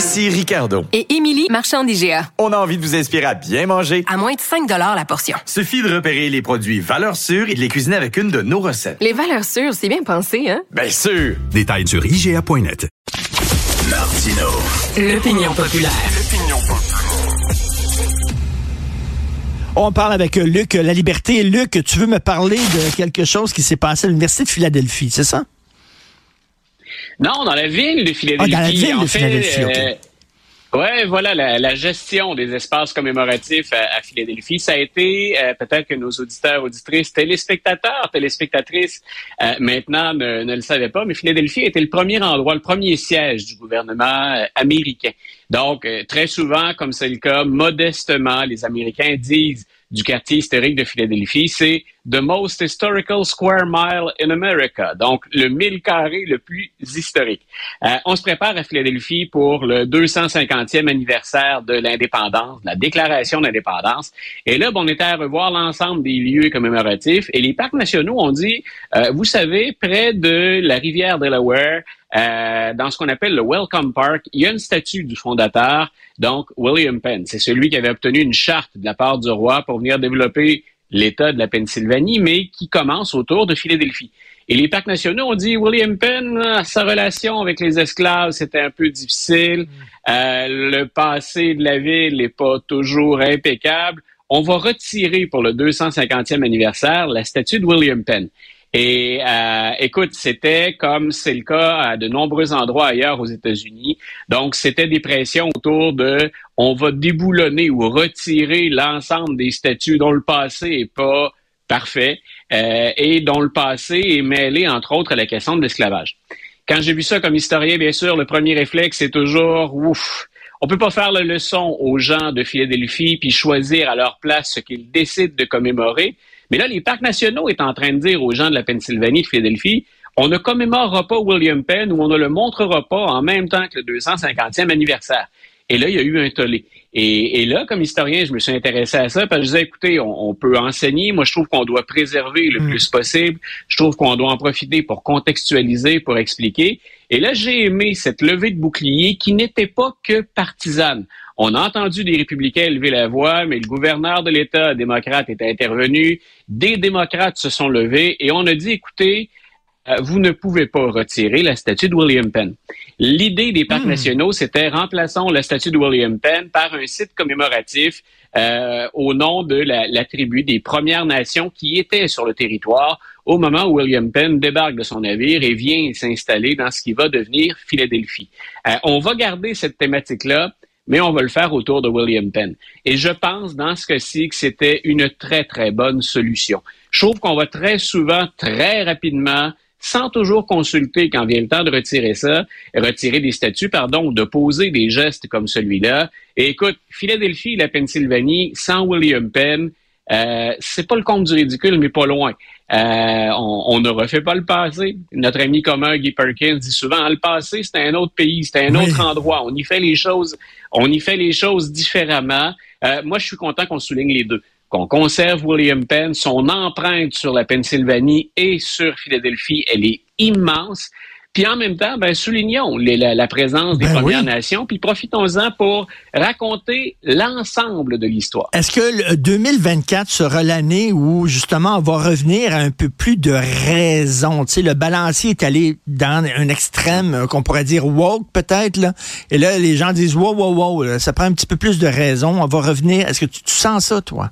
Ici Ricardo. Et Émilie, marchand d'IGA. On a envie de vous inspirer à bien manger. À moins de 5 la portion. Suffit de repérer les produits valeurs sûres et de les cuisiner avec une de nos recettes. Les valeurs sûres, c'est bien pensé, hein? Bien sûr! Détails sur IGA.net. Martino. L'opinion populaire. On parle avec Luc La Liberté. Luc, tu veux me parler de quelque chose qui s'est passé à l'Université de Philadelphie, c'est ça? Non, dans la ville de Philadelphie. Ah, dans la ville en de fait, Philadelphie, OK. Ouais, voilà, la, la gestion des espaces commémoratifs à, à Philadelphie, ça a été, euh, peut-être que nos auditeurs, auditrices, téléspectateurs, téléspectatrices, euh, maintenant ne, ne le savaient pas, mais Philadelphie était le premier endroit, le premier siège du gouvernement euh, américain. Donc, très souvent, comme c'est le cas, modestement, les Américains disent du quartier historique de Philadelphie, c'est the most historical square mile in America, donc le mille carré le plus historique. Euh, on se prépare à Philadelphie pour le 250e anniversaire de l'indépendance, la déclaration d'indépendance. Et là, bon, on était à revoir l'ensemble des lieux commémoratifs et les parcs nationaux ont dit, euh, vous savez, près de la rivière Delaware, euh, dans ce qu'on appelle le Welcome Park, il y a une statue du fondateur, donc William Penn. C'est celui qui avait obtenu une charte de la part du roi pour venir développer l'État de la Pennsylvanie, mais qui commence autour de Philadelphie. Et les parcs nationaux ont dit William Penn, sa relation avec les esclaves, c'était un peu difficile. Euh, le passé de la ville n'est pas toujours impeccable. On va retirer pour le 250e anniversaire la statue de William Penn. Et euh, écoute, c'était comme c'est le cas à de nombreux endroits ailleurs aux États-Unis. Donc, c'était des pressions autour de on va déboulonner ou retirer l'ensemble des statuts dont le passé est pas parfait euh, et dont le passé est mêlé, entre autres, à la question de l'esclavage. Quand j'ai vu ça comme historien, bien sûr, le premier réflexe, c'est toujours ouf. On peut pas faire la leçon aux gens de Philadelphie puis choisir à leur place ce qu'ils décident de commémorer. Mais là, les parcs nationaux est en train de dire aux gens de la Pennsylvanie, de Philadelphie, on ne commémorera pas William Penn ou on ne le montrera pas en même temps que le 250e anniversaire. Et là, il y a eu un tollé. Et, et là, comme historien, je me suis intéressé à ça parce que je disais, écoutez, on, on peut enseigner. Moi, je trouve qu'on doit préserver le plus possible. Je trouve qu'on doit en profiter pour contextualiser, pour expliquer. Et là, j'ai aimé cette levée de bouclier qui n'était pas que partisane. On a entendu des républicains élever la voix, mais le gouverneur de l'État démocrate est intervenu. Des démocrates se sont levés et on a dit, écoutez, vous ne pouvez pas retirer la statue de William Penn. L'idée des parcs nationaux, c'était remplaçons la statue de William Penn par un site commémoratif euh, au nom de la, la tribu des Premières Nations qui étaient sur le territoire au moment où William Penn débarque de son navire et vient s'installer dans ce qui va devenir Philadelphie. Euh, on va garder cette thématique-là, mais on va le faire autour de William Penn. Et je pense dans ce cas-ci que c'était une très, très bonne solution. Je trouve qu'on va très souvent, très rapidement, sans toujours consulter quand vient le temps de retirer ça, retirer des statuts, pardon, ou de poser des gestes comme celui-là. Et écoute, Philadelphie, la Pennsylvanie, sans William Penn, euh, c'est pas le compte du ridicule, mais pas loin. Euh, on, on, ne refait pas le passé. Notre ami commun Guy Perkins dit souvent le passé, c'était un autre pays, c'était un Oui. autre endroit. On y fait les choses, on y fait les choses différemment. Euh, moi, je suis content qu'on souligne les deux. Qu'on conserve William Penn, son empreinte sur la Pennsylvanie et sur Philadelphie, elle est immense. Puis en même temps, ben, soulignons les- la, la présence des Ben Premières oui. Nations, puis profitons-en pour raconter l'ensemble de l'histoire. Est-ce que le 2024 sera l'année où justement on va revenir à un peu plus de raison? Tu sais, le balancier est allé dans un extrême euh, qu'on pourrait dire woke peut-être, là. Et là, les gens disent wow, wow, wow, là, ça prend un petit peu plus de raison. On va revenir. Est-ce que tu, tu sens ça, toi?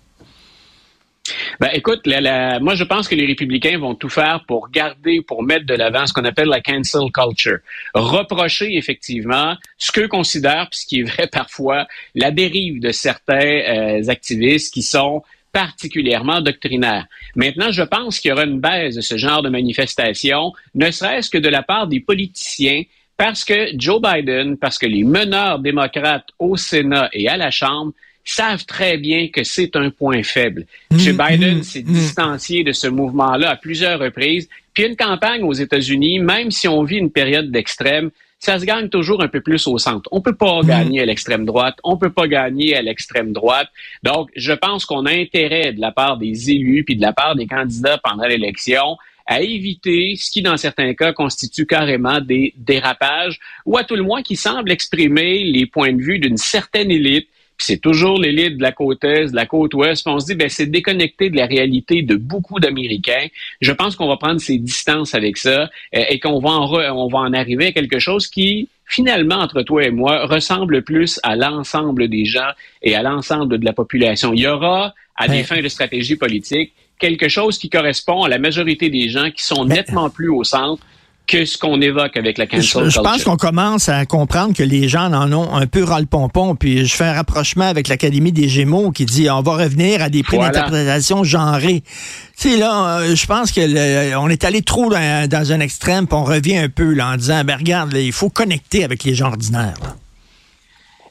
Ben, écoute, la- la- moi, je pense que les républicains vont tout faire pour garder, pour mettre de l'avant ce qu'on appelle la cancel culture. Reprocher, effectivement, ce qu'eux considèrent, puis ce qui est vrai parfois, la dérive de certains euh, activistes qui sont particulièrement doctrinaires. Maintenant, je pense qu'il y aura une baisse de ce genre de manifestation, ne serait-ce que de la part des politiciens Parce que Joe Biden, parce que les meneurs démocrates au Sénat et à la Chambre savent très bien que c'est un point faible. Mmh, M. Biden mmh, s'est mmh. distancié de ce mouvement-là à plusieurs reprises. Puis une campagne aux États-Unis, même si on vit une période d'extrême, ça se gagne toujours un peu plus au centre. On peut pas gagner à l'extrême droite, on peut pas gagner à l'extrême droite. Donc, je pense qu'on a intérêt de la part des élus puis de la part des candidats pendant l'élection à éviter ce qui, dans certains cas, constitue carrément des dérapages ou à tout le moins qui semble exprimer les points de vue d'une certaine élite puis c'est toujours l'élite de la côte est, de la côte ouest. Puis on se dit, ben c'est déconnecté de la réalité de beaucoup d'Américains. Je pense qu'on va prendre ses distances avec ça euh, et qu'on va en re- on va en arriver à quelque chose qui finalement, entre toi et moi, ressemble plus à l'ensemble des gens et à l'ensemble de la population. Il y aura, à des Ben- fins de stratégie politique, quelque chose qui correspond à la majorité des gens qui sont Ben- nettement plus au centre que ce qu'on évoque avec la cancel Je, je pense qu'on commence à comprendre que les gens en ont un peu ras le pompon. Puis je fais un rapprochement avec l'Académie des Gémeaux qui dit on va revenir à des prix Voilà. d'interprétation genrés. Tu sais, là, euh, je pense que le- on est allé trop dans, dans un extrême, puis on revient un peu là, en disant ben regarde, là, il faut connecter avec les gens ordinaires. là.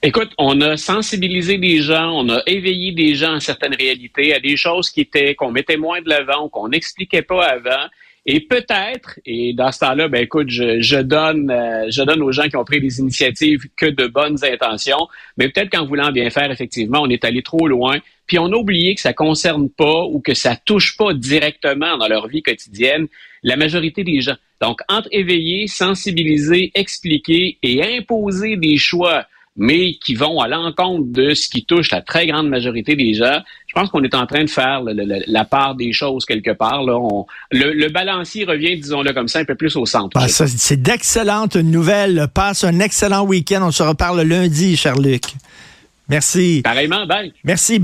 Écoute, on a sensibilisé des gens, on a éveillé des gens à certaines réalités, à des choses qui étaient qu'on mettait moins de l'avant, qu'on n'expliquait pas avant. Et peut-être, et dans ce temps-là, ben écoute, je, donne, euh, je donne aux gens qui ont pris des initiatives que de bonnes intentions, mais peut-être qu'en voulant bien faire, effectivement, on est allé trop loin, puis on a oublié que ça concerne pas ou que ça touche pas directement dans leur vie quotidienne la majorité des gens. Donc, entre éveiller, sensibiliser, expliquer et imposer des choix mais qui vont à l'encontre de ce qui touche la très grande majorité des gens. Je pense qu'on est en train de faire le- le- la part des choses quelque part. Là. On- le, le balancier revient, disons-le comme ça, un peu plus au centre. Ah, ça, c'est d'excellentes nouvelles. Passe un excellent week-end. On se reparle lundi, cher Luc. Merci. Pareillement, bye. Merci.